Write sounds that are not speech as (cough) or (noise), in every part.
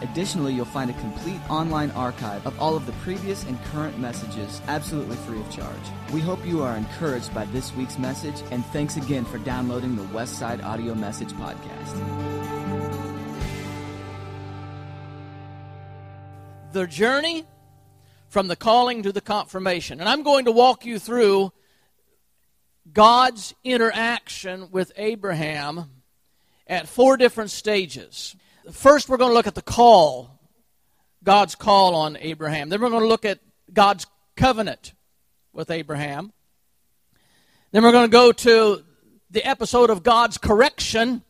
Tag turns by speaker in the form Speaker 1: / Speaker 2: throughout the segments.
Speaker 1: Additionally, you'll find a complete online archive of all of the previous and current messages absolutely free of charge. We hope you are encouraged by this week's message, and thanks again for downloading the Westside Audio Message Podcast.
Speaker 2: The journey from the calling to the confirmation. And I'm going to walk you through God's interaction with Abraham at four different stages. First, we're going to look at the call, God's call on Abraham. Then we're going to look at God's covenant with Abraham. Then we're going to go to the episode of God's correction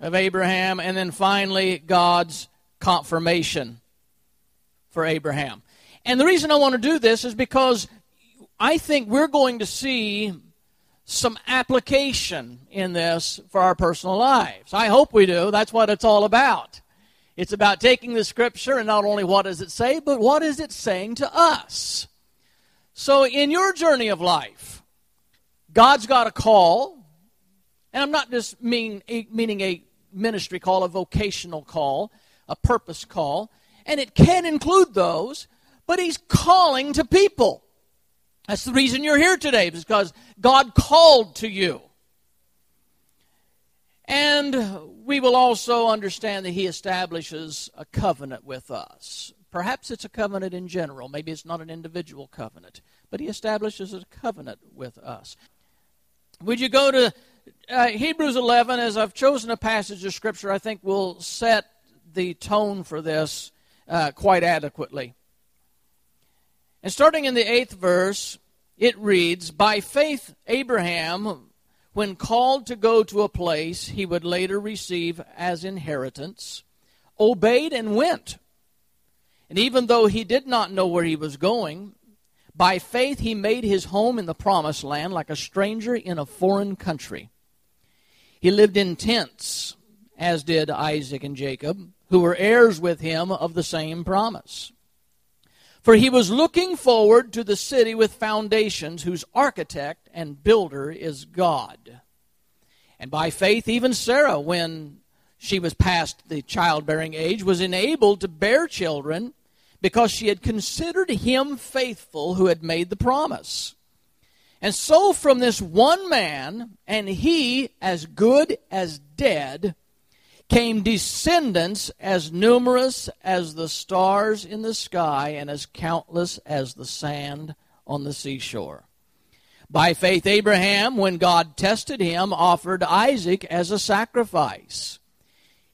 Speaker 2: of Abraham. And then finally, God's confirmation for Abraham. And the reason I want to do this is because I think we're going to see some application in this for our personal lives. I hope we do. That's what it's all about. It's about taking the scripture and not only what does it say, but what is it saying to us. So in your journey of life, God's got a call, and I'm not just mean, meaning a ministry call, a vocational call, a purpose call, and it can include those, but He's calling to people. That's the reason you're here today, because God called to you. And we will also understand that He establishes a covenant with us. Perhaps it's a covenant in general. Maybe it's not an individual covenant. But He establishes a covenant with us. Would you go to uh, Hebrews 11? As I've chosen a passage of Scripture, I think will set the tone for this uh, quite adequately. And starting in the eighth verse, it reads By faith, Abraham, when called to go to a place he would later receive as inheritance, obeyed and went. And even though he did not know where he was going, by faith he made his home in the promised land like a stranger in a foreign country. He lived in tents, as did Isaac and Jacob, who were heirs with him of the same promise. For he was looking forward to the city with foundations, whose architect and builder is God. And by faith, even Sarah, when she was past the childbearing age, was enabled to bear children because she had considered him faithful who had made the promise. And so, from this one man, and he as good as dead, came descendants as numerous as the stars in the sky and as countless as the sand on the seashore. By faith, Abraham, when God tested him, offered Isaac as a sacrifice.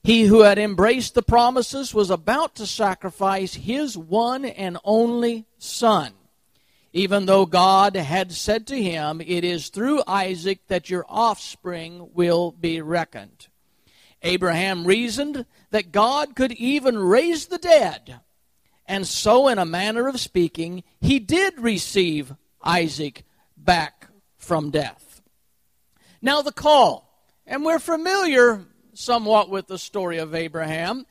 Speaker 2: He who had embraced the promises was about to sacrifice his one and only son, even though God had said to him, It is through Isaac that your offspring will be reckoned. Abraham reasoned that God could even raise the dead. And so, in a manner of speaking, he did receive Isaac back from death. Now, the call. And we're familiar somewhat with the story of Abraham.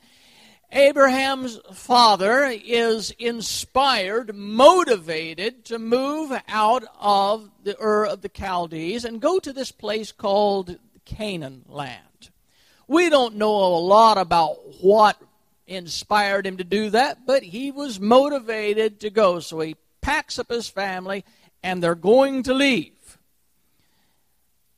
Speaker 2: Abraham's father is inspired, motivated to move out of the Ur of the Chaldees and go to this place called Canaan land. We don't know a lot about what inspired him to do that, but he was motivated to go. So he packs up his family and they're going to leave.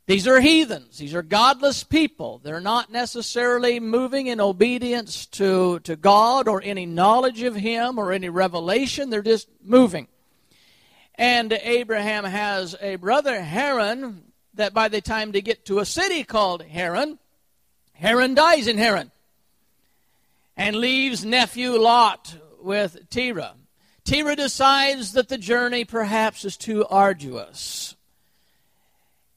Speaker 2: These are heathens. These are godless people. They're not necessarily moving in obedience to, to God or any knowledge of Him or any revelation. They're just moving. And Abraham has a brother, Haran, that by the time they get to a city called Haran, Haran dies in Haran and leaves nephew Lot with Terah. Terah decides that the journey perhaps is too arduous.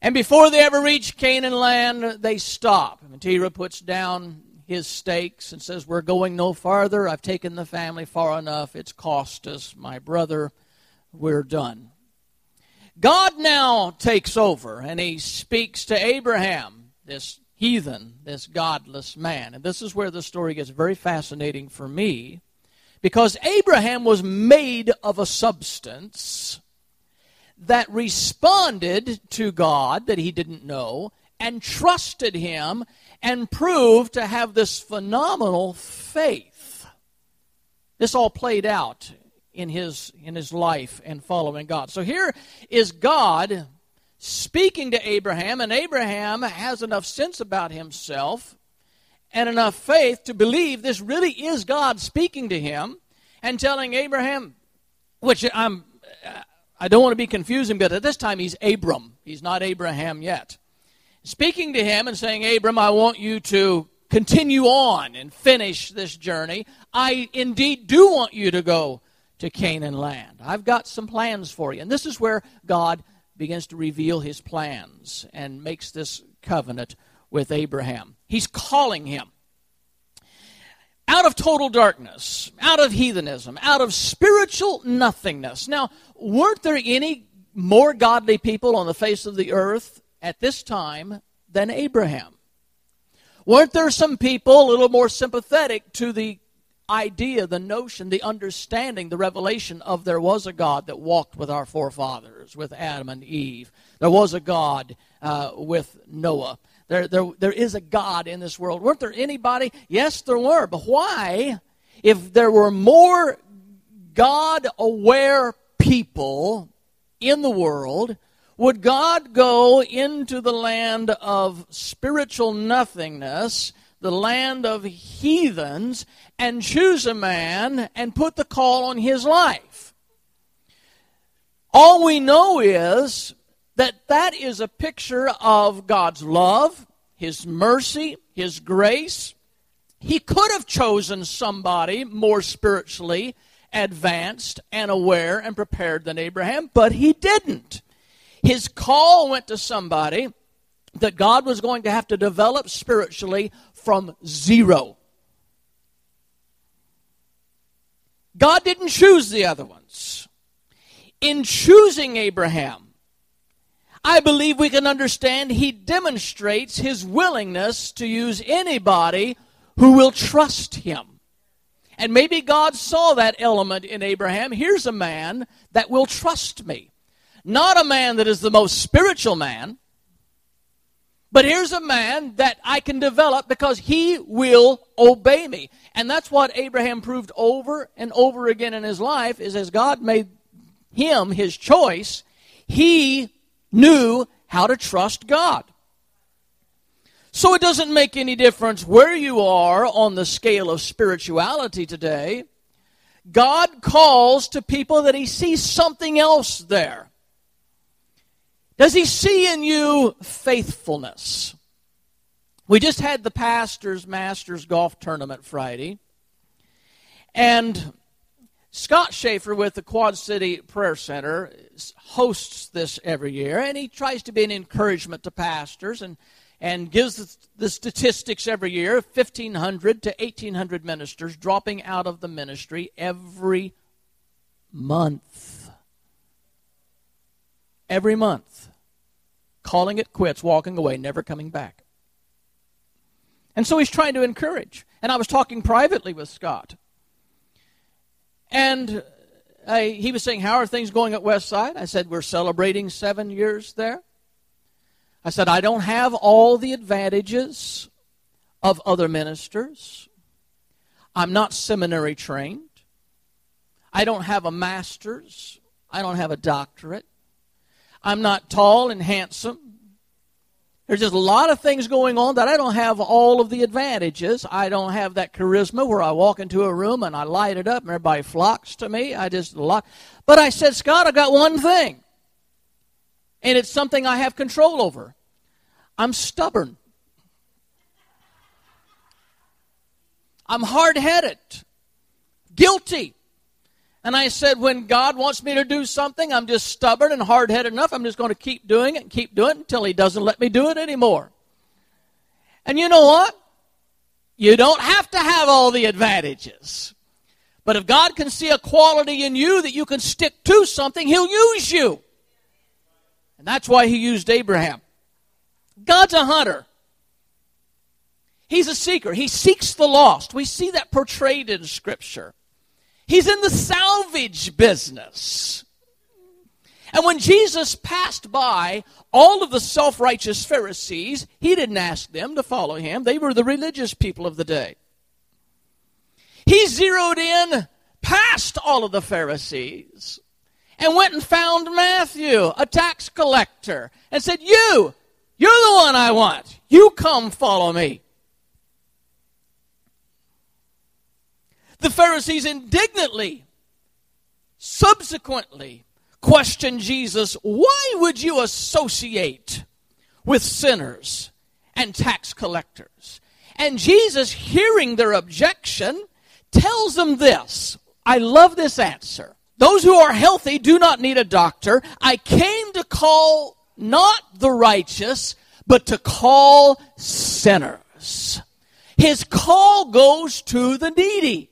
Speaker 2: And before they ever reach Canaan land, they stop. And Terah puts down his stakes and says, We're going no farther. I've taken the family far enough. It's cost us, my brother. We're done. God now takes over and he speaks to Abraham, this heathen, this godless man. And this is where the story gets very fascinating for me because Abraham was made of a substance that responded to God that he didn't know and trusted him and proved to have this phenomenal faith. This all played out in his in his life and following God. So here is God speaking to Abraham and Abraham has enough sense about himself and enough faith to believe this really is God speaking to him and telling Abraham which I'm I don't want to be confusing but at this time he's Abram. He's not Abraham yet speaking to him and saying, Abram, I want you to continue on and finish this journey. I indeed do want you to go to Canaan land. I've got some plans for you. And this is where God begins to reveal his plans and makes this covenant with Abraham. He's calling him out of total darkness, out of heathenism, out of spiritual nothingness. Now, weren't there any more godly people on the face of the earth at this time than Abraham. Weren't there some people a little more sympathetic to the idea, the notion, the understanding, the revelation of there was a God that walked with our forefathers, with Adam and Eve? There was a God uh, with Noah. There, there, there is a God in this world. Weren't there anybody? Yes, there were. But why, if there were more God aware people in the world, would God go into the land of spiritual nothingness, the land of heathens, and choose a man and put the call on his life? All we know is that that is a picture of God's love, His mercy, His grace. He could have chosen somebody more spiritually advanced and aware and prepared than Abraham, but He didn't. His call went to somebody that God was going to have to develop spiritually from zero. God didn't choose the other ones. In choosing Abraham, I believe we can understand he demonstrates his willingness to use anybody who will trust him. And maybe God saw that element in Abraham. Here's a man that will trust me. Not a man that is the most spiritual man, but here's a man that I can develop because he will obey me. And that's what Abraham proved over and over again in his life is as God made him his choice, he knew how to trust God. So it doesn't make any difference where you are on the scale of spirituality today. God calls to people that he sees something else there. Does he see in you faithfulness? We just had the Pastors Masters Golf Tournament Friday. And Scott Schaefer with the Quad City Prayer Center hosts this every year, and he tries to be an encouragement to pastors and, and gives the statistics every year 1,500 to 1,800 ministers dropping out of the ministry every month. Every month calling it quits, walking away, never coming back. And so he's trying to encourage. And I was talking privately with Scott. And uh, I, he was saying, How are things going at Westside? I said, We're celebrating seven years there. I said, I don't have all the advantages of other ministers. I'm not seminary trained. I don't have a master's. I don't have a doctorate. I'm not tall and handsome. There's just a lot of things going on that I don't have all of the advantages. I don't have that charisma where I walk into a room and I light it up and everybody flocks to me. I just lot. But I said, Scott, I got one thing. And it's something I have control over. I'm stubborn. I'm hard headed. Guilty. And I said, when God wants me to do something, I'm just stubborn and hard headed enough. I'm just going to keep doing it and keep doing it until He doesn't let me do it anymore. And you know what? You don't have to have all the advantages. But if God can see a quality in you that you can stick to something, He'll use you. And that's why he used Abraham. God's a hunter. He's a seeker. He seeks the lost. We see that portrayed in Scripture. He's in the salvage business. And when Jesus passed by all of the self righteous Pharisees, he didn't ask them to follow him. They were the religious people of the day. He zeroed in past all of the Pharisees and went and found Matthew, a tax collector, and said, You, you're the one I want. You come follow me. The Pharisees indignantly, subsequently, questioned Jesus, Why would you associate with sinners and tax collectors? And Jesus, hearing their objection, tells them this. I love this answer. Those who are healthy do not need a doctor. I came to call not the righteous, but to call sinners. His call goes to the needy.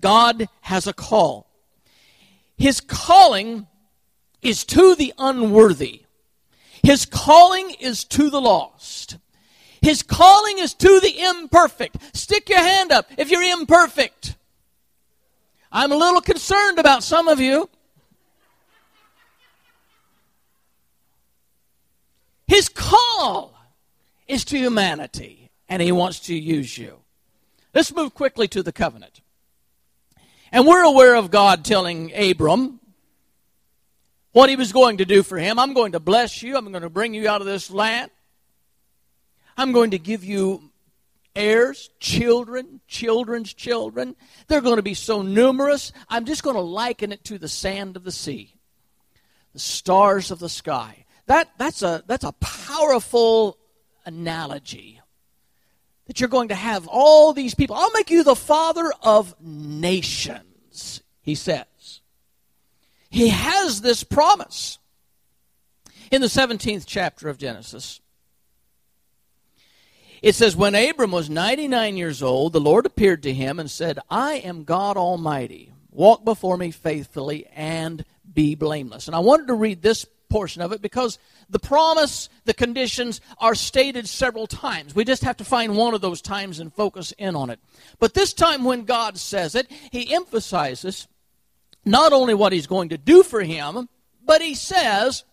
Speaker 2: God has a call. His calling is to the unworthy. His calling is to the lost. His calling is to the imperfect. Stick your hand up if you're imperfect. I'm a little concerned about some of you. His call is to humanity, and He wants to use you. Let's move quickly to the covenant. And we're aware of God telling Abram what He was going to do for him. I'm going to bless you, I'm going to bring you out of this land. I'm going to give you heirs, children, children's children. They're going to be so numerous. I'm just going to liken it to the sand of the sea, the stars of the sky. That, that's, a, that's a powerful analogy. That you're going to have all these people. I'll make you the father of nations, he says. He has this promise. In the 17th chapter of Genesis, it says, When Abram was 99 years old, the Lord appeared to him and said, I am God Almighty. Walk before me faithfully and be blameless. And I wanted to read this portion of it because the promise, the conditions are stated several times. We just have to find one of those times and focus in on it. But this time, when God says it, He emphasizes not only what He's going to do for him, but He says,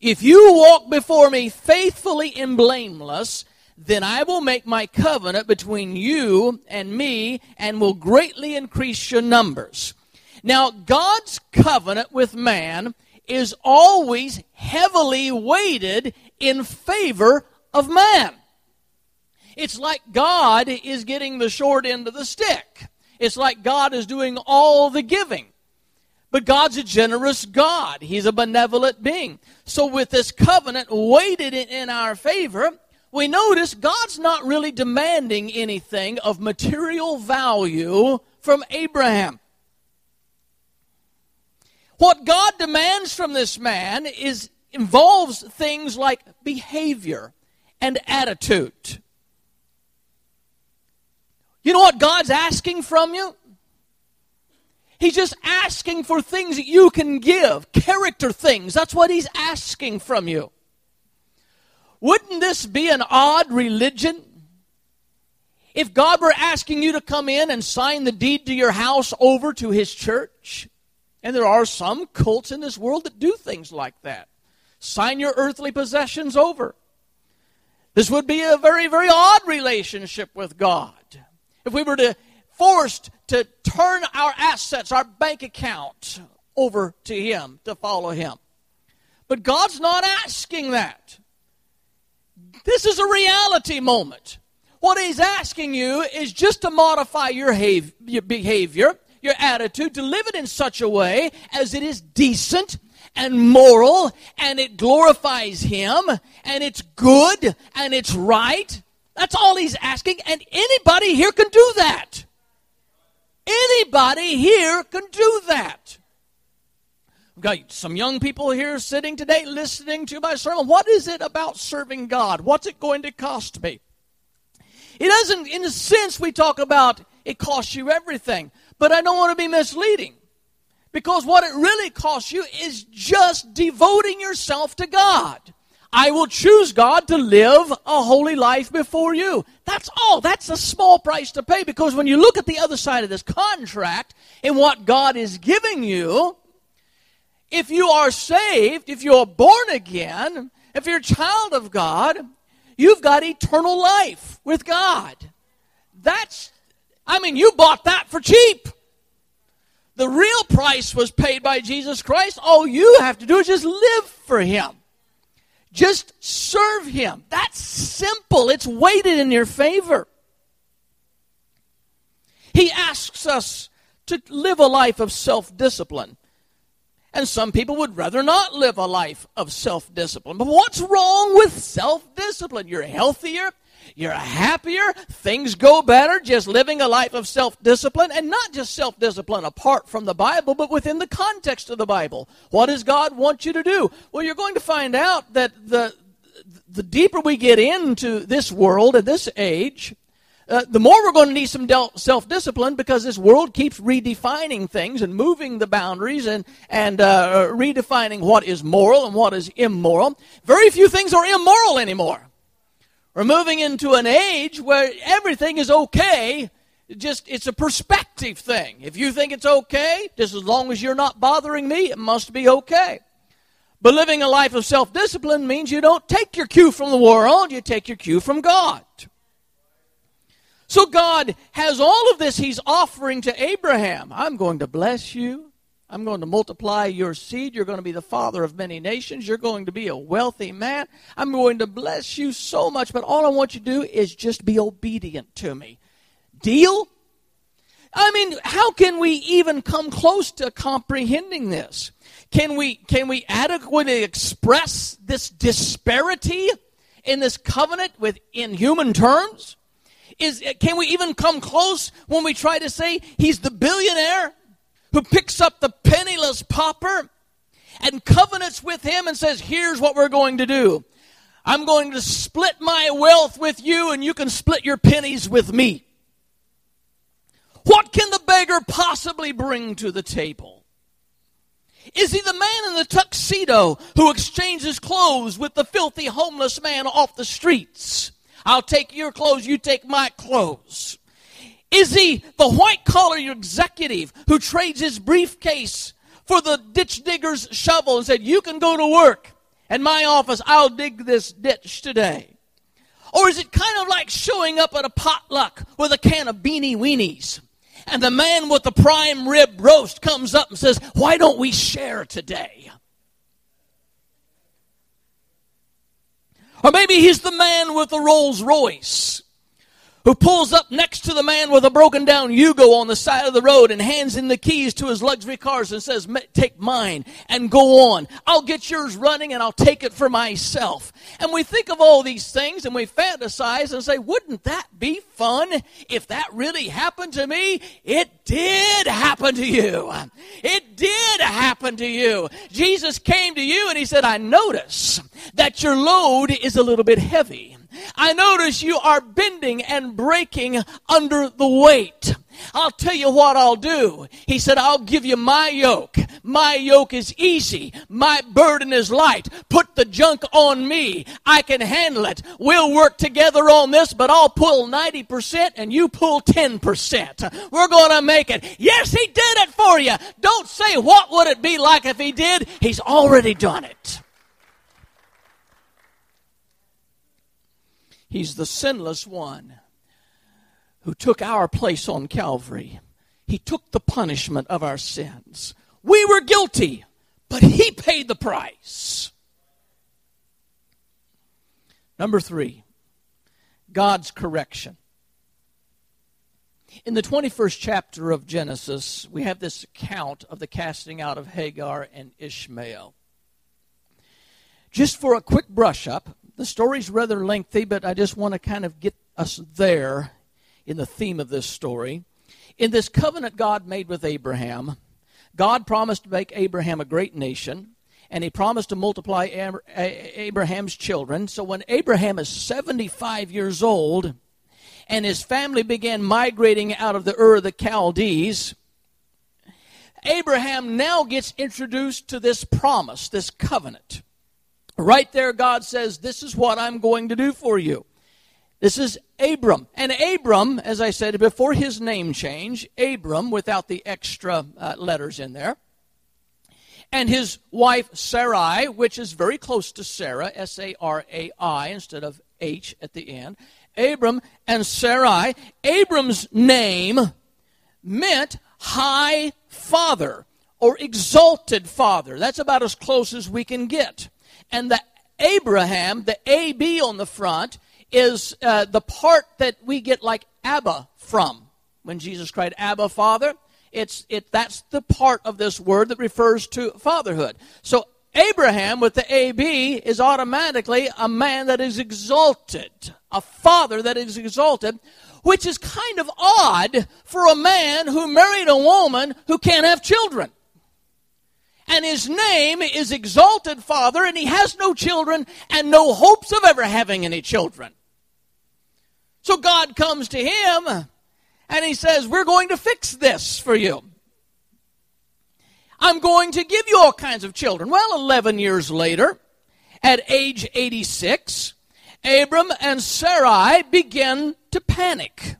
Speaker 2: If you walk before me faithfully and blameless, then I will make my covenant between you and me and will greatly increase your numbers. Now, God's covenant with man is always heavily weighted in favor of man. It's like God is getting the short end of the stick. It's like God is doing all the giving. But God's a generous God. He's a benevolent being. So with this covenant weighted in our favor, we notice God's not really demanding anything of material value from Abraham. What God demands from this man is involves things like behavior and attitude. You know what God's asking from you? He's just asking for things that you can give, character things. That's what he's asking from you. Wouldn't this be an odd religion? If God were asking you to come in and sign the deed to your house over to His church, and there are some cults in this world that do things like that, sign your earthly possessions over. This would be a very, very odd relationship with God. If we were to forced to turn our assets, our bank account, over to Him to follow Him. But God's not asking that. This is a reality moment. What he's asking you is just to modify your, behavior, your attitude, to live it in such a way as it is decent and moral and it glorifies him and it's good and it's right. That's all he's asking, and anybody here can do that. Anybody here can do that. We've got some young people here sitting today listening to my sermon. What is it about serving God? What's it going to cost me? It doesn't, in a sense, we talk about it costs you everything, but I don't want to be misleading. Because what it really costs you is just devoting yourself to God. I will choose God to live a holy life before you. That's all. That's a small price to pay because when you look at the other side of this contract and what God is giving you, if you are saved, if you're born again, if you're a child of God, you've got eternal life with God. That's, I mean, you bought that for cheap. The real price was paid by Jesus Christ. All you have to do is just live for Him. Just serve Him. That's simple. It's weighted in your favor. He asks us to live a life of self discipline. And some people would rather not live a life of self discipline. But what's wrong with self discipline? You're healthier, you're happier, things go better just living a life of self discipline, and not just self discipline apart from the Bible, but within the context of the Bible. What does God want you to do? Well, you're going to find out that the, the deeper we get into this world at this age, uh, the more we're going to need some self discipline because this world keeps redefining things and moving the boundaries and, and uh, redefining what is moral and what is immoral. Very few things are immoral anymore. We're moving into an age where everything is okay. Just it's a perspective thing. If you think it's okay, just as long as you're not bothering me, it must be okay. But living a life of self discipline means you don't take your cue from the world, you take your cue from God. So God has all of this He's offering to Abraham. I'm going to bless you. I'm going to multiply your seed. You're going to be the father of many nations. You're going to be a wealthy man. I'm going to bless you so much, but all I want you to do is just be obedient to me. Deal? I mean, how can we even come close to comprehending this? Can we, can we adequately express this disparity in this covenant with, in human terms? Is, can we even come close when we try to say he's the billionaire who picks up the penniless pauper and covenants with him and says, Here's what we're going to do. I'm going to split my wealth with you, and you can split your pennies with me. What can the beggar possibly bring to the table? Is he the man in the tuxedo who exchanges clothes with the filthy homeless man off the streets? I'll take your clothes, you take my clothes. Is he the white collar executive who trades his briefcase for the ditch digger's shovel and said, You can go to work at my office, I'll dig this ditch today? Or is it kind of like showing up at a potluck with a can of beanie weenies? And the man with the prime rib roast comes up and says, Why don't we share today? Or maybe he's the man with the Rolls Royce who pulls up next to the man with a broken down Yugo on the side of the road and hands him the keys to his luxury cars and says, Take mine and go on. I'll get yours running and I'll take it for myself. And we think of all these things and we fantasize and say, Wouldn't that be fun if that really happened to me? It did happen to you. It did happen to you. Jesus came to you and he said, I notice that your load is a little bit heavy. I notice you are bending and breaking under the weight. I'll tell you what I'll do. He said, I'll give you my yoke. My yoke is easy. My burden is light. Put the junk on me. I can handle it. We'll work together on this, but I'll pull 90% and you pull 10%. We're going to make it. Yes, he did it for you. Don't say, what would it be like if he did? He's already done it. He's the sinless one who took our place on Calvary. He took the punishment of our sins. We were guilty, but He paid the price. Number three, God's correction. In the 21st chapter of Genesis, we have this account of the casting out of Hagar and Ishmael. Just for a quick brush up, the story's rather lengthy, but I just want to kind of get us there in the theme of this story. In this covenant God made with Abraham, God promised to make Abraham a great nation, and he promised to multiply Abraham's children. So when Abraham is 75 years old, and his family began migrating out of the Ur of the Chaldees, Abraham now gets introduced to this promise, this covenant. Right there, God says, This is what I'm going to do for you. This is Abram. And Abram, as I said before his name change, Abram, without the extra uh, letters in there, and his wife Sarai, which is very close to Sarah, S A R A I, instead of H at the end. Abram and Sarai. Abram's name meant high father or exalted father. That's about as close as we can get. And the Abraham, the AB on the front, is uh, the part that we get like Abba from. When Jesus cried, Abba, Father, it's, it, that's the part of this word that refers to fatherhood. So Abraham with the AB is automatically a man that is exalted, a father that is exalted, which is kind of odd for a man who married a woman who can't have children. And his name is Exalted Father, and he has no children and no hopes of ever having any children. So God comes to him and he says, We're going to fix this for you. I'm going to give you all kinds of children. Well, 11 years later, at age 86, Abram and Sarai begin to panic.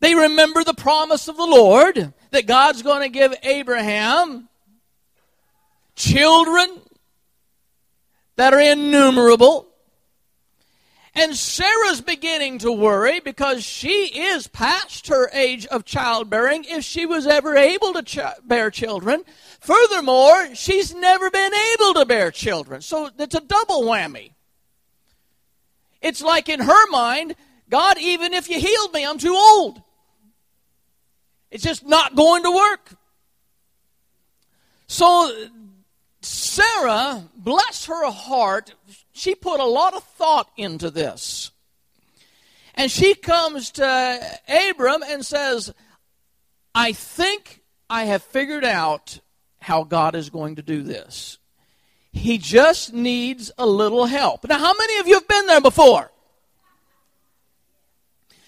Speaker 2: They remember the promise of the Lord that God's going to give Abraham children that are innumerable. And Sarah's beginning to worry because she is past her age of childbearing if she was ever able to ch- bear children. Furthermore, she's never been able to bear children. So it's a double whammy. It's like in her mind, God, even if you healed me, I'm too old. It's just not going to work. So Sarah, bless her heart, she put a lot of thought into this. And she comes to Abram and says, I think I have figured out how God is going to do this. He just needs a little help. Now, how many of you have been there before?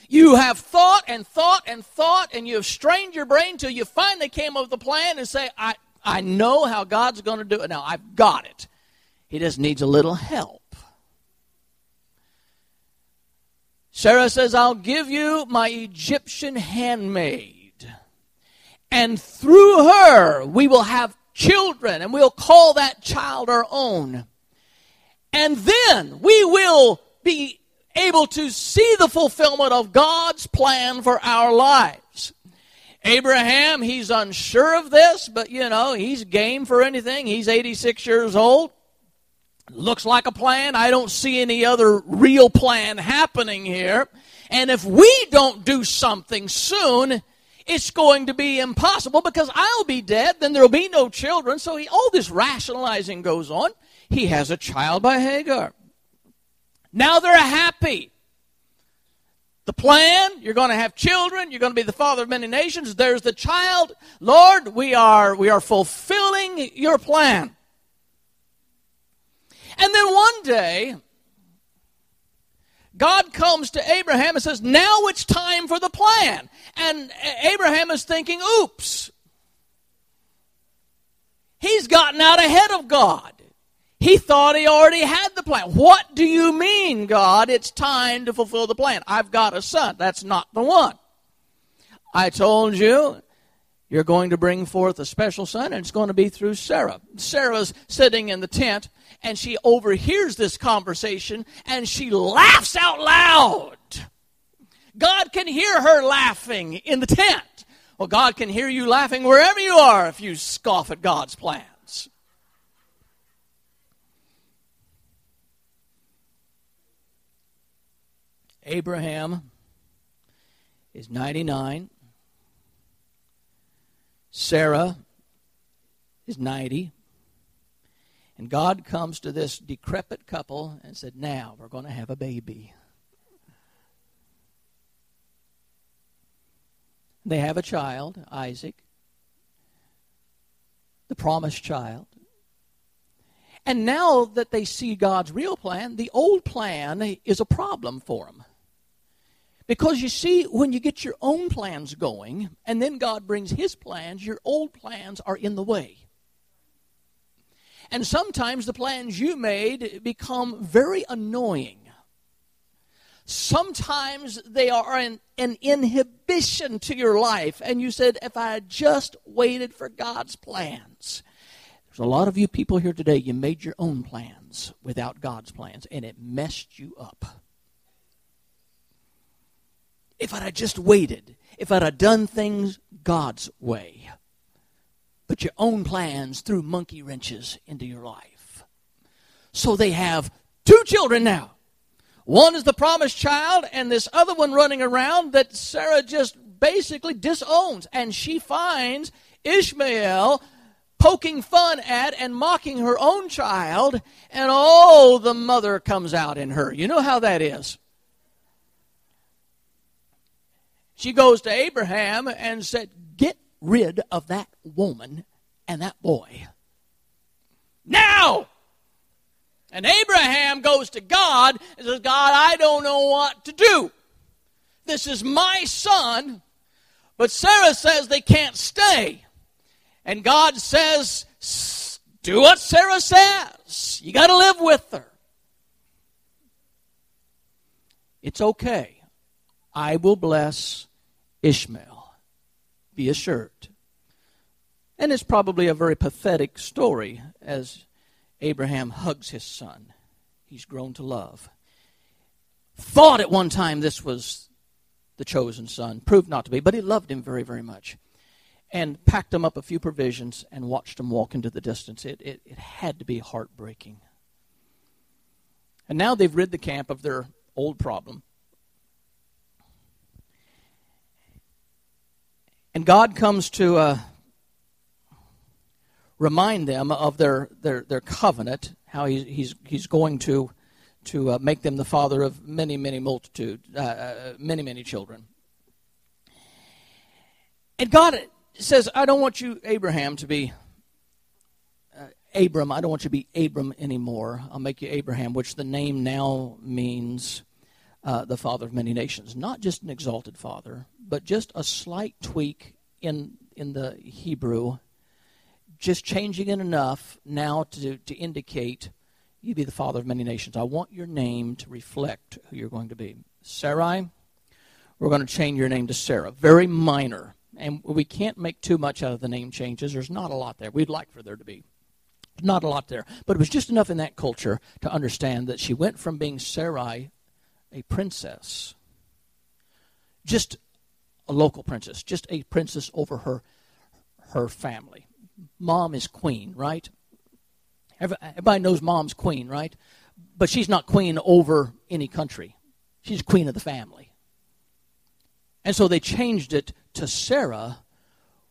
Speaker 2: You have thought and thought and thought, and you have strained your brain till you finally came up with a plan and say, I, I know how God's going to do it. Now, I've got it. He just needs a little help. Sarah says, I'll give you my Egyptian handmaid. And through her, we will have children, and we'll call that child our own. And then we will be able to see the fulfillment of God's plan for our lives. Abraham, he's unsure of this, but you know, he's game for anything. He's 86 years old. Looks like a plan. I don't see any other real plan happening here. And if we don't do something soon, it's going to be impossible because I'll be dead, then there'll be no children. So he, all this rationalizing goes on. He has a child by Hagar. Now they're happy. The plan, you're going to have children, you're going to be the father of many nations. There's the child. Lord, we are we are fulfilling your plan. And then one day, God comes to Abraham and says, Now it's time for the plan. And Abraham is thinking, Oops. He's gotten out ahead of God. He thought he already had the plan. What do you mean, God? It's time to fulfill the plan. I've got a son. That's not the one. I told you you're going to bring forth a special son, and it's going to be through Sarah. Sarah's sitting in the tent and she overhears this conversation and she laughs out loud. God can hear her laughing in the tent. Well, God can hear you laughing wherever you are if you scoff at God's plans. Abraham is 99. Sarah is 90. And God comes to this decrepit couple and said, Now we're going to have a baby. They have a child, Isaac, the promised child. And now that they see God's real plan, the old plan is a problem for them. Because you see, when you get your own plans going, and then God brings His plans, your old plans are in the way. And sometimes the plans you made become very annoying. Sometimes they are an, an inhibition to your life. And you said, if I had just waited for God's plans. There's a lot of you people here today, you made your own plans without God's plans, and it messed you up. If I'd have just waited, if I'd have done things God's way. But your own plans threw monkey wrenches into your life. So they have two children now. One is the promised child, and this other one running around that Sarah just basically disowns. And she finds Ishmael poking fun at and mocking her own child, and oh, the mother comes out in her. You know how that is. She goes to Abraham and said, Get rid of that woman and that boy. Now! And Abraham goes to God and says, God, I don't know what to do. This is my son, but Sarah says they can't stay. And God says, Do what Sarah says. You got to live with her. It's okay. I will bless Ishmael. Be assured. And it's probably a very pathetic story as Abraham hugs his son. He's grown to love. Thought at one time this was the chosen son, proved not to be, but he loved him very, very much. And packed him up a few provisions and watched him walk into the distance. It, it, it had to be heartbreaking. And now they've rid the camp of their old problem. And God comes to uh, remind them of their, their, their covenant, how he, he's, he's going to, to uh, make them the father of many, many multitude, uh, uh, many, many children. And God says, I don't want you, Abraham, to be uh, Abram. I don't want you to be Abram anymore. I'll make you Abraham, which the name now means uh, the father of many nations. Not just an exalted father, but just a slight tweak in in the Hebrew, just changing it enough now to to indicate you be the father of many nations. I want your name to reflect who you're going to be. Sarai, we're going to change your name to Sarah. Very minor. And we can't make too much out of the name changes. There's not a lot there. We'd like for there to be. Not a lot there. But it was just enough in that culture to understand that she went from being Sarai, a princess, just a local princess, just a princess over her her family. Mom is queen, right? Everybody knows mom's queen, right? But she's not queen over any country. She's queen of the family. And so they changed it to Sarah,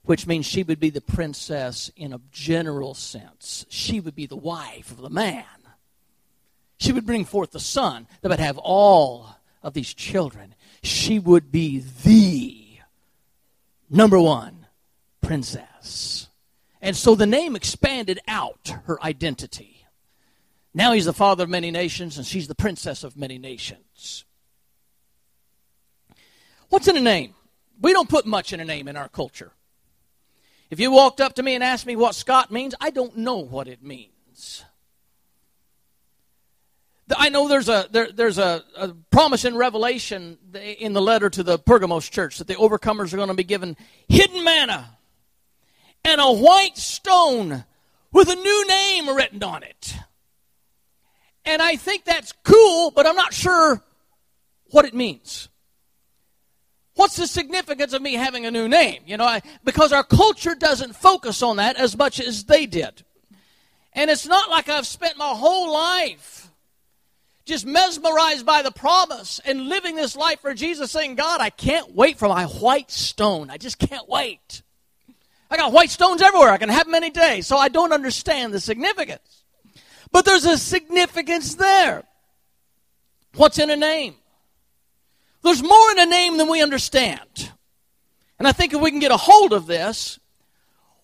Speaker 2: which means she would be the princess in a general sense. She would be the wife of the man. She would bring forth the son that would have all of these children. She would be the number one, princess. And so the name expanded out her identity. Now he's the father of many nations, and she's the princess of many nations. What's in a name? We don't put much in a name in our culture. If you walked up to me and asked me what Scott means, I don't know what it means. I know there's a there, there's a, a, promise in Revelation in the letter to the Pergamos church that the overcomers are going to be given hidden manna and a white stone with a new name written on it. And I think that's cool, but I'm not sure what it means. What's the significance of me having a new name? You know, I, because our culture doesn't focus on that as much as they did. And it's not like I've spent my whole life just mesmerized by the promise and living this life for Jesus, saying, God, I can't wait for my white stone. I just can't wait. I got white stones everywhere. I can have them any day. So I don't understand the significance. But there's a significance there. What's in a name? There's more in a name than we understand. And I think if we can get a hold of this,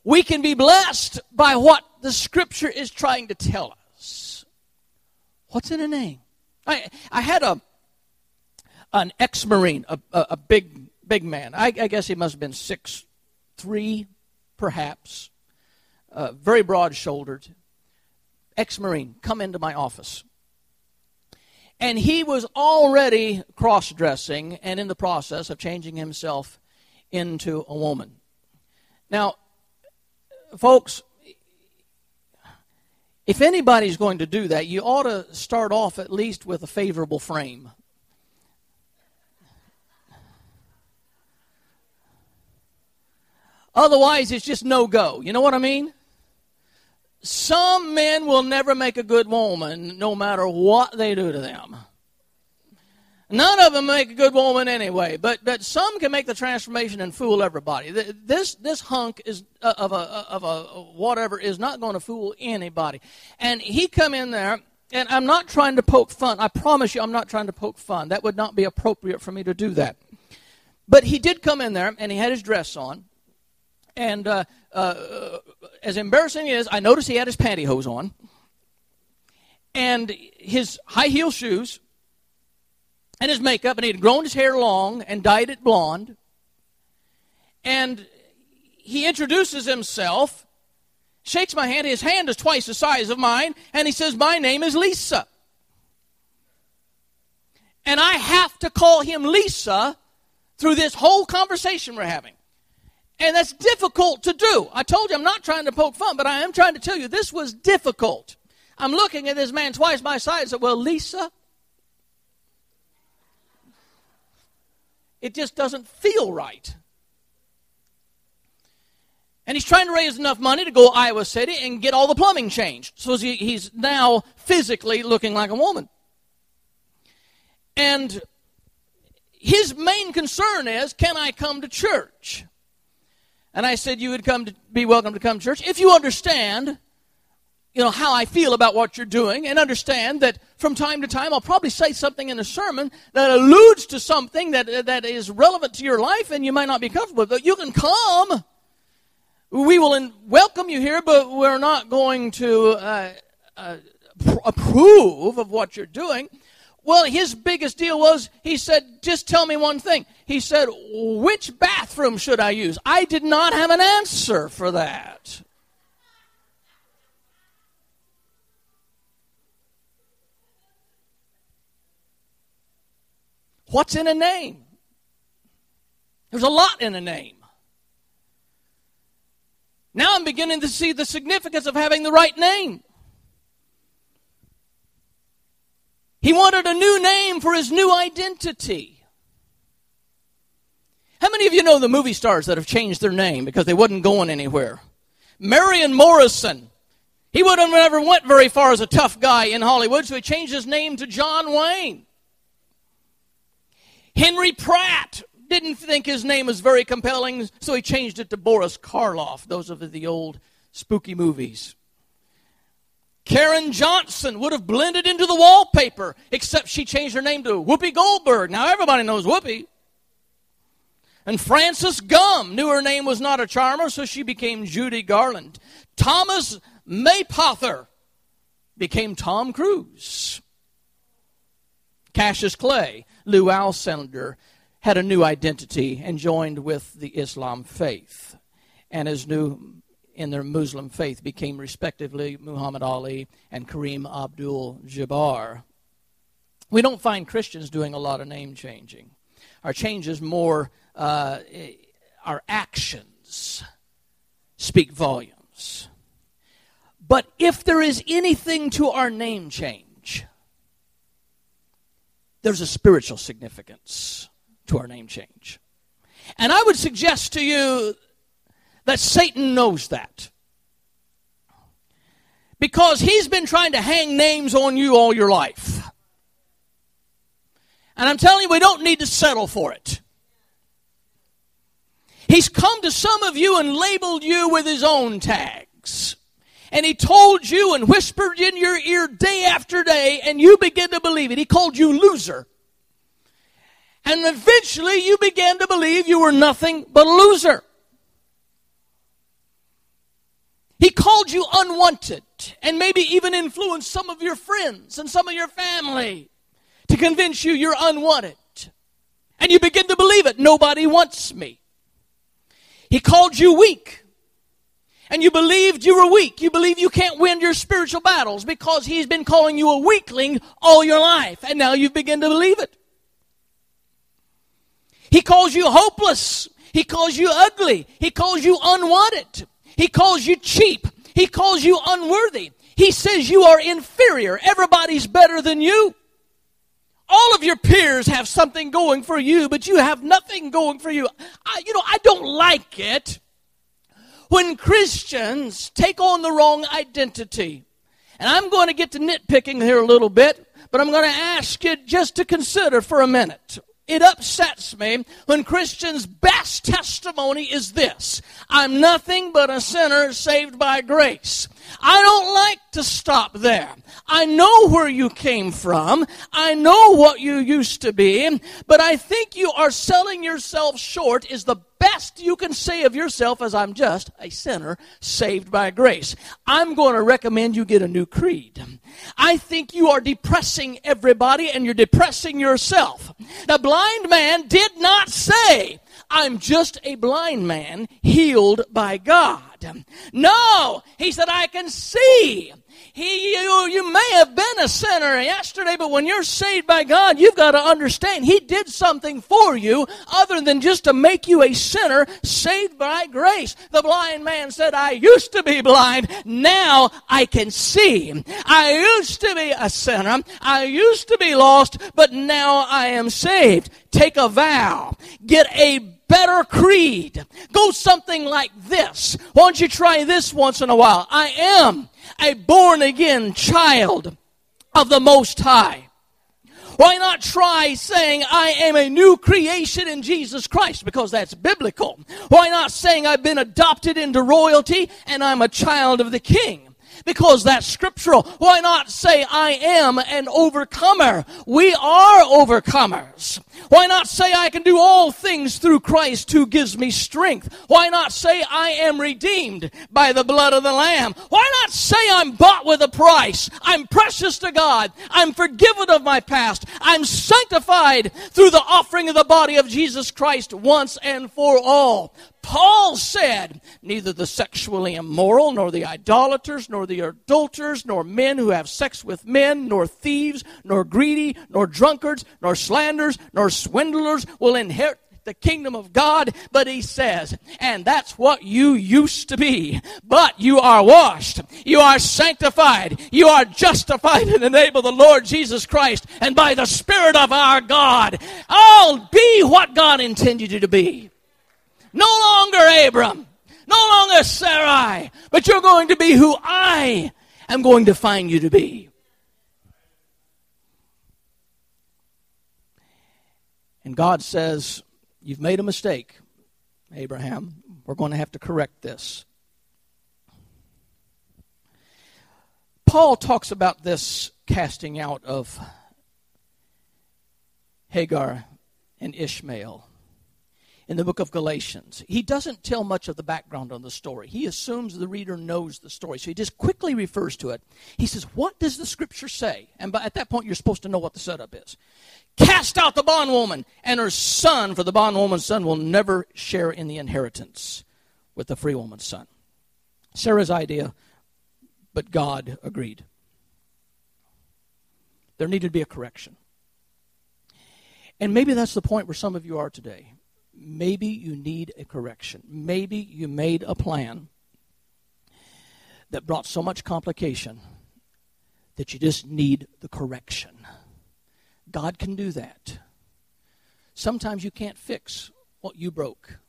Speaker 2: we can be blessed by what the scripture is trying to tell us. What's in a name? I, I had a, an ex Marine, a, a, a, big, big man. I, I, guess he must have been six three, perhaps, uh, very broad shouldered, ex Marine, come into my office. And he was already cross dressing and in the process of changing himself into a woman. Now, folks, if anybody's going to do that, you ought to start off at least with a favorable frame. Otherwise, it's just no go. You know what I mean? Some men will never make a good woman no matter what they do to them. None of them make a good woman anyway, but, but some can make the transformation and fool everybody. This, this hunk is uh, of a, of a whatever is not going to fool anybody. And he come in there, and I'm not trying to poke fun. I promise you I'm not trying to poke fun. That would not be appropriate for me to do that. But he did come in there, and he had his dress on. And uh, uh, as embarrassing as I noticed he had his pantyhose on, and his high heel shoes, and his makeup, and he had grown his hair long and dyed it blonde. And he introduces himself, shakes my hand. His hand is twice the size of mine, and he says, My name is Lisa. And I have to call him Lisa through this whole conversation we're having. And that's difficult to do. I told you I'm not trying to poke fun, but I am trying to tell you this was difficult. I'm looking at this man twice my size and said, Well, Lisa, it just doesn't feel right. And he's trying to raise enough money to go to Iowa City and get all the plumbing changed. So he's now physically looking like a woman. And his main concern is can I come to church? And I said, You would come to be welcome to come to church if you understand, you know, how I feel about what you're doing and understand that from time to time I'll probably say something in a sermon that alludes to something that, that is relevant to your life and you might not be comfortable with. But you can come. We will in, welcome you here, but we're not going to uh, uh, pr- approve of what you're doing. Well, his biggest deal was he said, just tell me one thing. He said, which bathroom should I use? I did not have an answer for that. What's in a name? There's a lot in a name. Now I'm beginning to see the significance of having the right name. He wanted a new name for his new identity. How many of you know the movie stars that have changed their name because they wasn't going anywhere? Marion Morrison. He would have never went very far as a tough guy in Hollywood, so he changed his name to John Wayne. Henry Pratt didn't think his name was very compelling, so he changed it to Boris Karloff. Those of the old spooky movies. Caryn Johnson would have blended into the wallpaper, except she changed her name to Whoopi Goldberg. Now everybody knows Whoopi. And Frances Gumm knew her name was not a charmer, so she became Judy Garland. Thomas Mapother became Tom Cruise. Cassius Clay, Lew Alcindor, had a new identity and joined with the Islam faith. And his new in their Muslim faith became respectively Muhammad Ali and Kareem Abdul Jabbar. We don't find Christians doing a lot of name changing. Our change is more, uh, our actions speak volumes. But if there is anything to our name change, there's a spiritual significance to our name change. And I would suggest to you that Satan knows that. Because he's been trying to hang names on you all your life. And I'm telling you, we don't need to settle for it. He's come to some of you and labeled you with his own tags. And he told you and whispered in your ear day after day, and you begin to believe it. He called you loser. And eventually you began to believe you were nothing but a loser. He called you unwanted and maybe even influenced some of your friends and some of your family to convince you you're unwanted. And you begin to believe it. Nobody wants me. He called you weak. And you believed you were weak. You believe you can't win your spiritual battles because he's been calling you a weakling all your life. And now you've begun to believe it. He calls you hopeless. He calls you ugly. He calls you unwanted. He calls you cheap. He calls you unworthy. He says you are inferior. Everybody's better than you. All of your peers have something going for you, but you have nothing going for you. I, you know, I don't like it when Christians take on the wrong identity. And I'm going to get to nitpicking here a little bit, but I'm going to ask you just to consider for a minute. It upsets me when Christians' best testimony is this I'm nothing but a sinner saved by grace. I don't like to stop there. I know where you came from. I know what you used to be, but I think you are selling yourself short is the best you can say of yourself as I'm just a sinner saved by grace. I'm going to recommend you get a new creed. I think you are depressing everybody and you're depressing yourself. The blind man did not say, I'm just a blind man healed by God. No, he said, I can see. He, you, you may have been a sinner yesterday, but when you're saved by God, you've got to understand He did something for you other than just to make you a sinner saved by grace. The blind man said, I used to be blind. Now I can see. I used to be a sinner. I used to be lost, but now I am saved. Take a vow. Get a better creed. Go something like this. Why don't you try this once in a while? I am a born again child of the Most High. Why not try saying, I am a new creation in Jesus Christ? Because that's biblical. Why not saying, I've been adopted into royalty and I'm a child of the King? because that's scriptural. Why not say, I am an overcomer? We are overcomers. Why not say, I can do all things through Christ who gives me strength? Why not say, I am redeemed by the blood of the Lamb? Why not say, I'm bought with a price? I'm precious to God. I'm forgiven of my past. I'm sanctified through the offering of the body of Jesus Christ once and for all. Paul said, neither the sexually immoral, nor the idolaters, nor the adulterers, nor men who have sex with men, nor thieves, nor greedy, nor drunkards, nor slanders, nor swindlers will inherit the kingdom of God, but he says, and that's what you used to be. But you are washed, you are sanctified, you are justified in the name of the Lord Jesus Christ and by the Spirit of our God. Oh, be what God intended you to be. No longer Abram. No longer Sarai. But you're going to be who I am going to find you to be. And God says, You've made a mistake, Abraham. We're going to have to correct this. Paul talks about this casting out of Hagar and Ishmael in the book of Galatians. He doesn't tell much of the background on the story. He assumes the reader knows the story. So he just quickly refers to it. He says, What does the scripture say? And by, at that point, you're supposed to know what the setup is. Cast out the bondwoman and her son, for the bondwoman's son will never share in the inheritance with the free woman's son. Sarah's idea, but God agreed. There needed to be a correction. And maybe that's the point where some of you are today maybe you need a correction. Maybe you made a plan that brought so much complication that you just need the correction. God can do that. Sometimes you can't fix what you broke.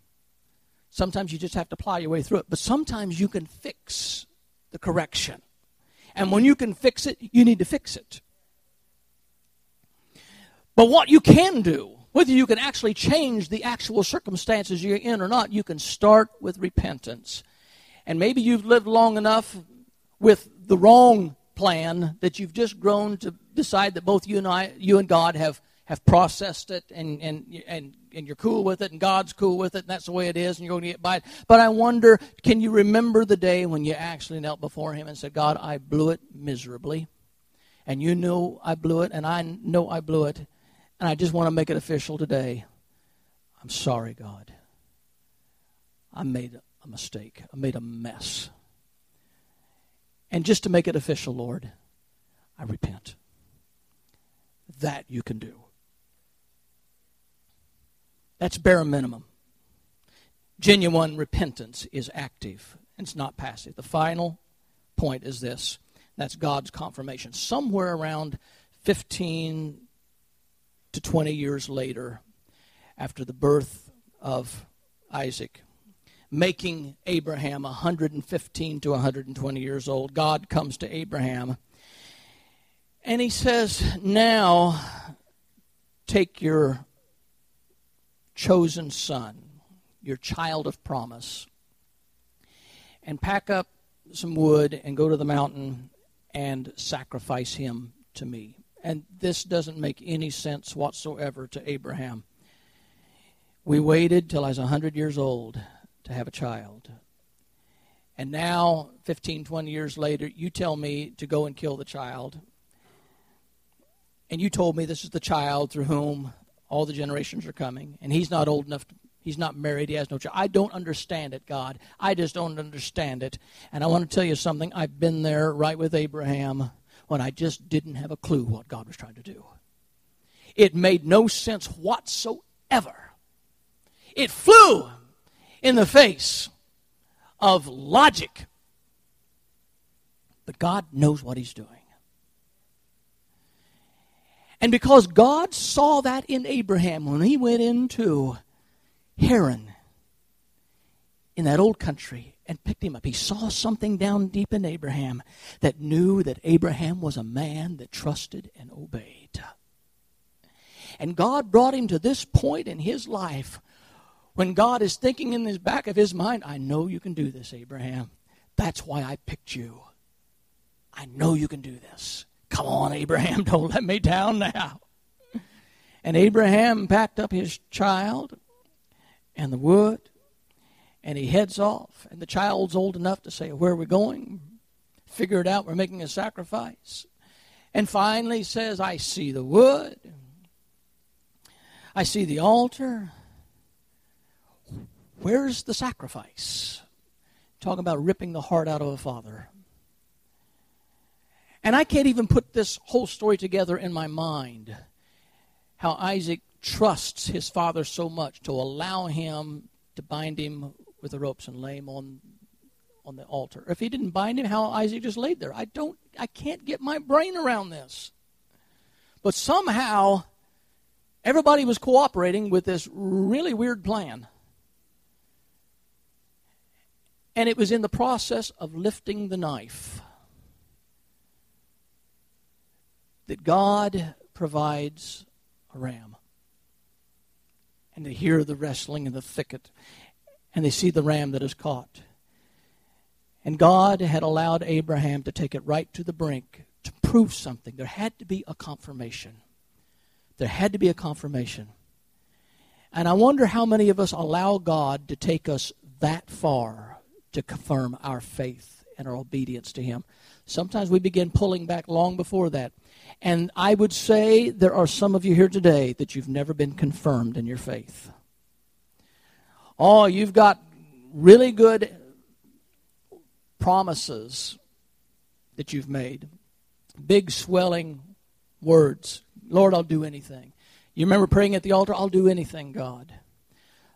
Speaker 2: Sometimes you just have to plow your way through it. But sometimes you can fix the correction. And when you can fix it, you need to fix it. But what you can do whether you can actually change the actual circumstances you're in or not, you can start with repentance. And maybe you've lived long enough with the wrong plan that you've just grown to decide that both you and I, you and God have, have processed it and, and, and, and you're cool with it and God's cool with it and that's the way it is and you're going to get by it. But I wonder, can you remember the day when you actually knelt before Him and said, God, I blew it miserably. And you know I blew it and I know I blew it and I just want to make it official today. I'm sorry, God. I made a mistake. I made a mess. And just to make it official, Lord, I repent. That you can do. That's bare minimum. Genuine repentance is active, it's not passive. The final point is this that's God's confirmation. Somewhere around 15 to 20 years later, after the birth of Isaac, making Abraham 115 to 120 years old, God comes to Abraham and he says, Now take your chosen son, your child of promise, and pack up some wood and go to the mountain and sacrifice him to me. And this doesn't make any sense whatsoever to Abraham. We waited till I was 100 years old to have a child. And now, 15, 20 years later, you tell me to go and kill the child. And you told me this is the child through whom all the generations are coming. And he's not old enough, to, he's not married, he has no child. I don't understand it, God. I just don't understand it. And I want to tell you something. I've been there right with Abraham when I just didn't have a clue what God was trying to do. It made no sense whatsoever. It flew in the face of logic. But God knows what He's doing. And because God saw that in Abraham when he went into Haran in that old country and picked him up, he saw something down deep in Abraham that knew that Abraham was a man that trusted and obeyed. And God brought him to this point in his life when God is thinking in the back of his mind, I know you can do this, Abraham. That's why I picked you. I know you can do this. Come on, Abraham, (laughs) don't let me down now. And Abraham packed up his child and the wood, and he heads off. And the child's old enough to say, Where are we going? Figure it out, we're making a sacrifice. And finally says, I see the wood, I see the altar, Where's the sacrifice? Talking about ripping the heart out of a father. And I can't even put this whole story together in my mind. How Isaac trusts his father so much to allow him to bind him with the ropes and lay him on on the altar. If he didn't bind him, how Isaac just laid there. I don't I can't get my brain around this. But somehow everybody was cooperating with this really weird plan. And it was in the process of lifting the knife that God provides a ram. And they hear the wrestling in the thicket, and they see the ram that is caught. And God had allowed Abraham to take it right to the brink to prove something. There had to be a confirmation. There had to be a confirmation. And I wonder how many of us allow God to take us that far to confirm our faith and our obedience to Him. Sometimes we begin pulling back long before that. And I would say there are some of you here today that you've never been confirmed in your faith. Oh, you've got really good promises that you've made, big swelling words. Lord, I'll do anything. You remember praying at the altar? I'll do anything, God.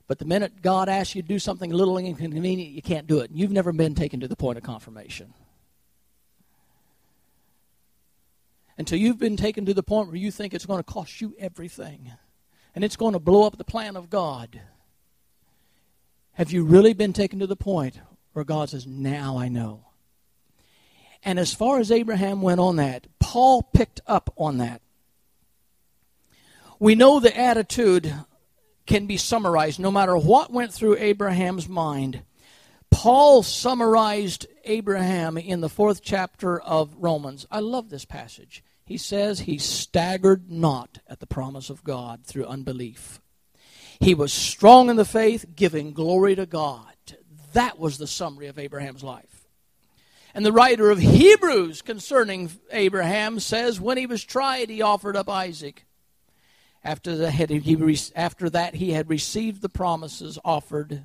Speaker 2: But the minute God asks you to do something a little inconvenient, you can't do it. You've never been taken to the point of confirmation. Until you've been taken to the point where you think it's going to cost you everything and it's going to blow up the plan of God. Have you really been taken to the point where God says, Now I know? And as far as Abraham went on that, Paul picked up on that. We know the attitude can be summarized no matter what went through Abraham's mind. Paul summarized Abraham in the fourth chapter of Romans. I love this passage. He says he staggered not at the promise of God through unbelief. He was strong in the faith, giving glory to God. That was the summary of Abraham's life. And the writer of Hebrews concerning Abraham says, when he was tried, he offered up Isaac. After, the, he, after that, he had received the promises offered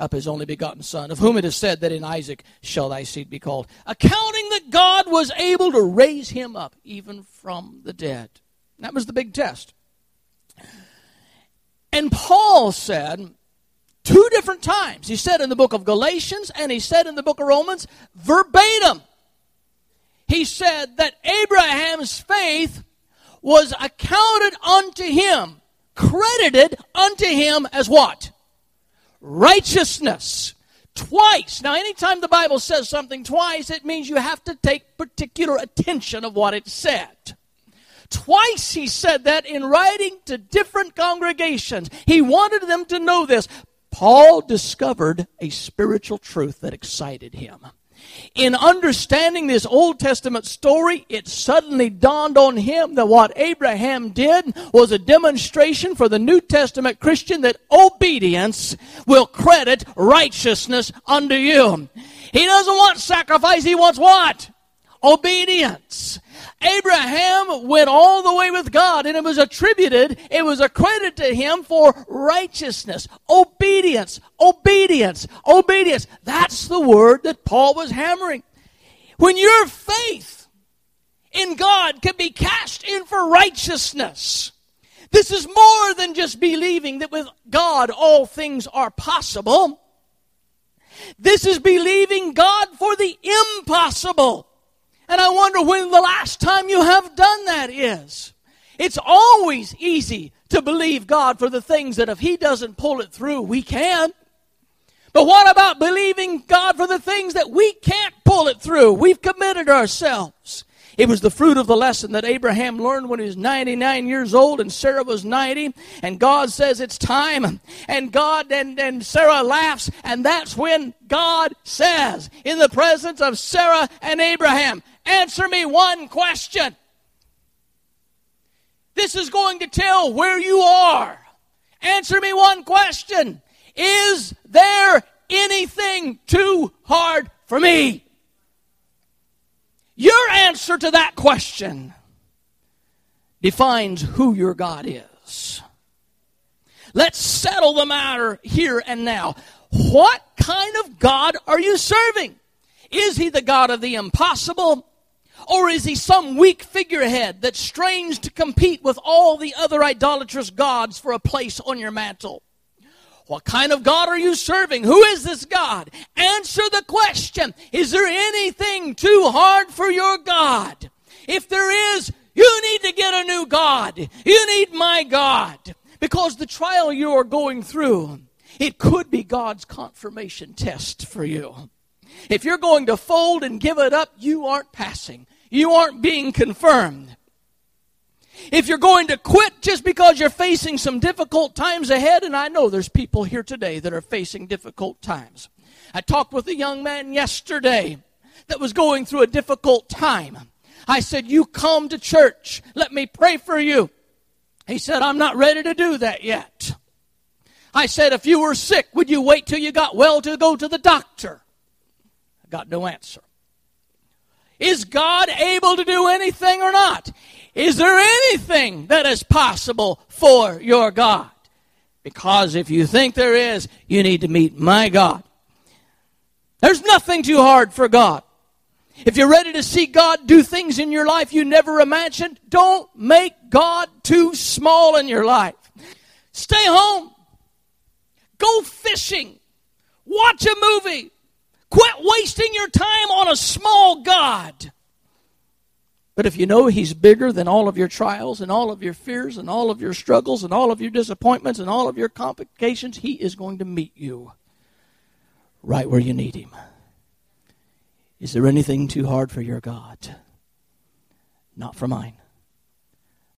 Speaker 2: up his only begotten Son, of whom it is said that in Isaac shall thy seed be called, accounting that God was able to raise him up even from the dead. That was the big test. And Paul said two different times, he said in the book of Galatians and he said in the book of Romans, verbatim, he said that Abraham's faith was accounted unto him, credited unto him as what? Righteousness. Twice. Now, anytime the Bible says something twice, it means you have to take particular attention of what it said. Twice he said that in writing to different congregations. He wanted them to know this. Paul discovered a spiritual truth that excited him. In understanding this Old Testament story, it suddenly dawned on him that what Abraham did was a demonstration for the New Testament Christian that obedience will credit righteousness unto you. He doesn't want sacrifice, he wants what? Obedience. Abraham went all the way with God and it was attributed, it was accredited to him for righteousness, obedience, obedience, obedience. That's the word that Paul was hammering. When your faith in God can be cast in for righteousness, this is more than just believing that with God all things are possible. This is believing God for the impossible. And I wonder when the last time you have done that is. It's always easy to believe God for the things that if He doesn't pull it through, we can. But what about believing God for the things that we can't pull it through? We've committed ourselves. It was the fruit of the lesson that Abraham learned when he was 99 years old and Sarah was 90. And God says it's time. And God and, and Sarah laughs. And that's when God says, in the presence of Sarah and Abraham, answer me one question. This is going to tell where you are. Answer me one question. Is there anything too hard for me? Your answer to that question defines who your God is. Let's settle the matter here and now. What kind of God are you serving? Is he the God of the impossible? Or is he some weak figurehead that strains to compete with all the other idolatrous gods for a place on your mantle? What kind of God are you serving? Who is this God? Answer the question. Is there anything too hard for your God? If there is, you need to get a new God. You need my God. Because the trial you are going through, it could be God's confirmation test for you. If you're going to fold and give it up, you aren't passing. You aren't being confirmed. If you're going to quit just because you're facing some difficult times ahead, and I know there's people here today that are facing difficult times. I talked with a young man yesterday that was going through a difficult time. I said, You come to church. Let me pray for you. He said, I'm not ready to do that yet. I said, If you were sick, would you wait till you got well to go to the doctor? I got no answer. Is God able to do anything or not? Is there anything that is possible for your God? Because if you think there is, you need to meet my God. There's nothing too hard for God. If you're ready to see God do things in your life you never imagined, don't make God too small in your life. Stay home. Go fishing. Watch a movie. Quit wasting your time on a small God. But if you know He's bigger than all of your trials and all of your fears and all of your struggles and all of your disappointments and all of your complications, He is going to meet you right where you need Him. Is there anything too hard for your God? Not for mine.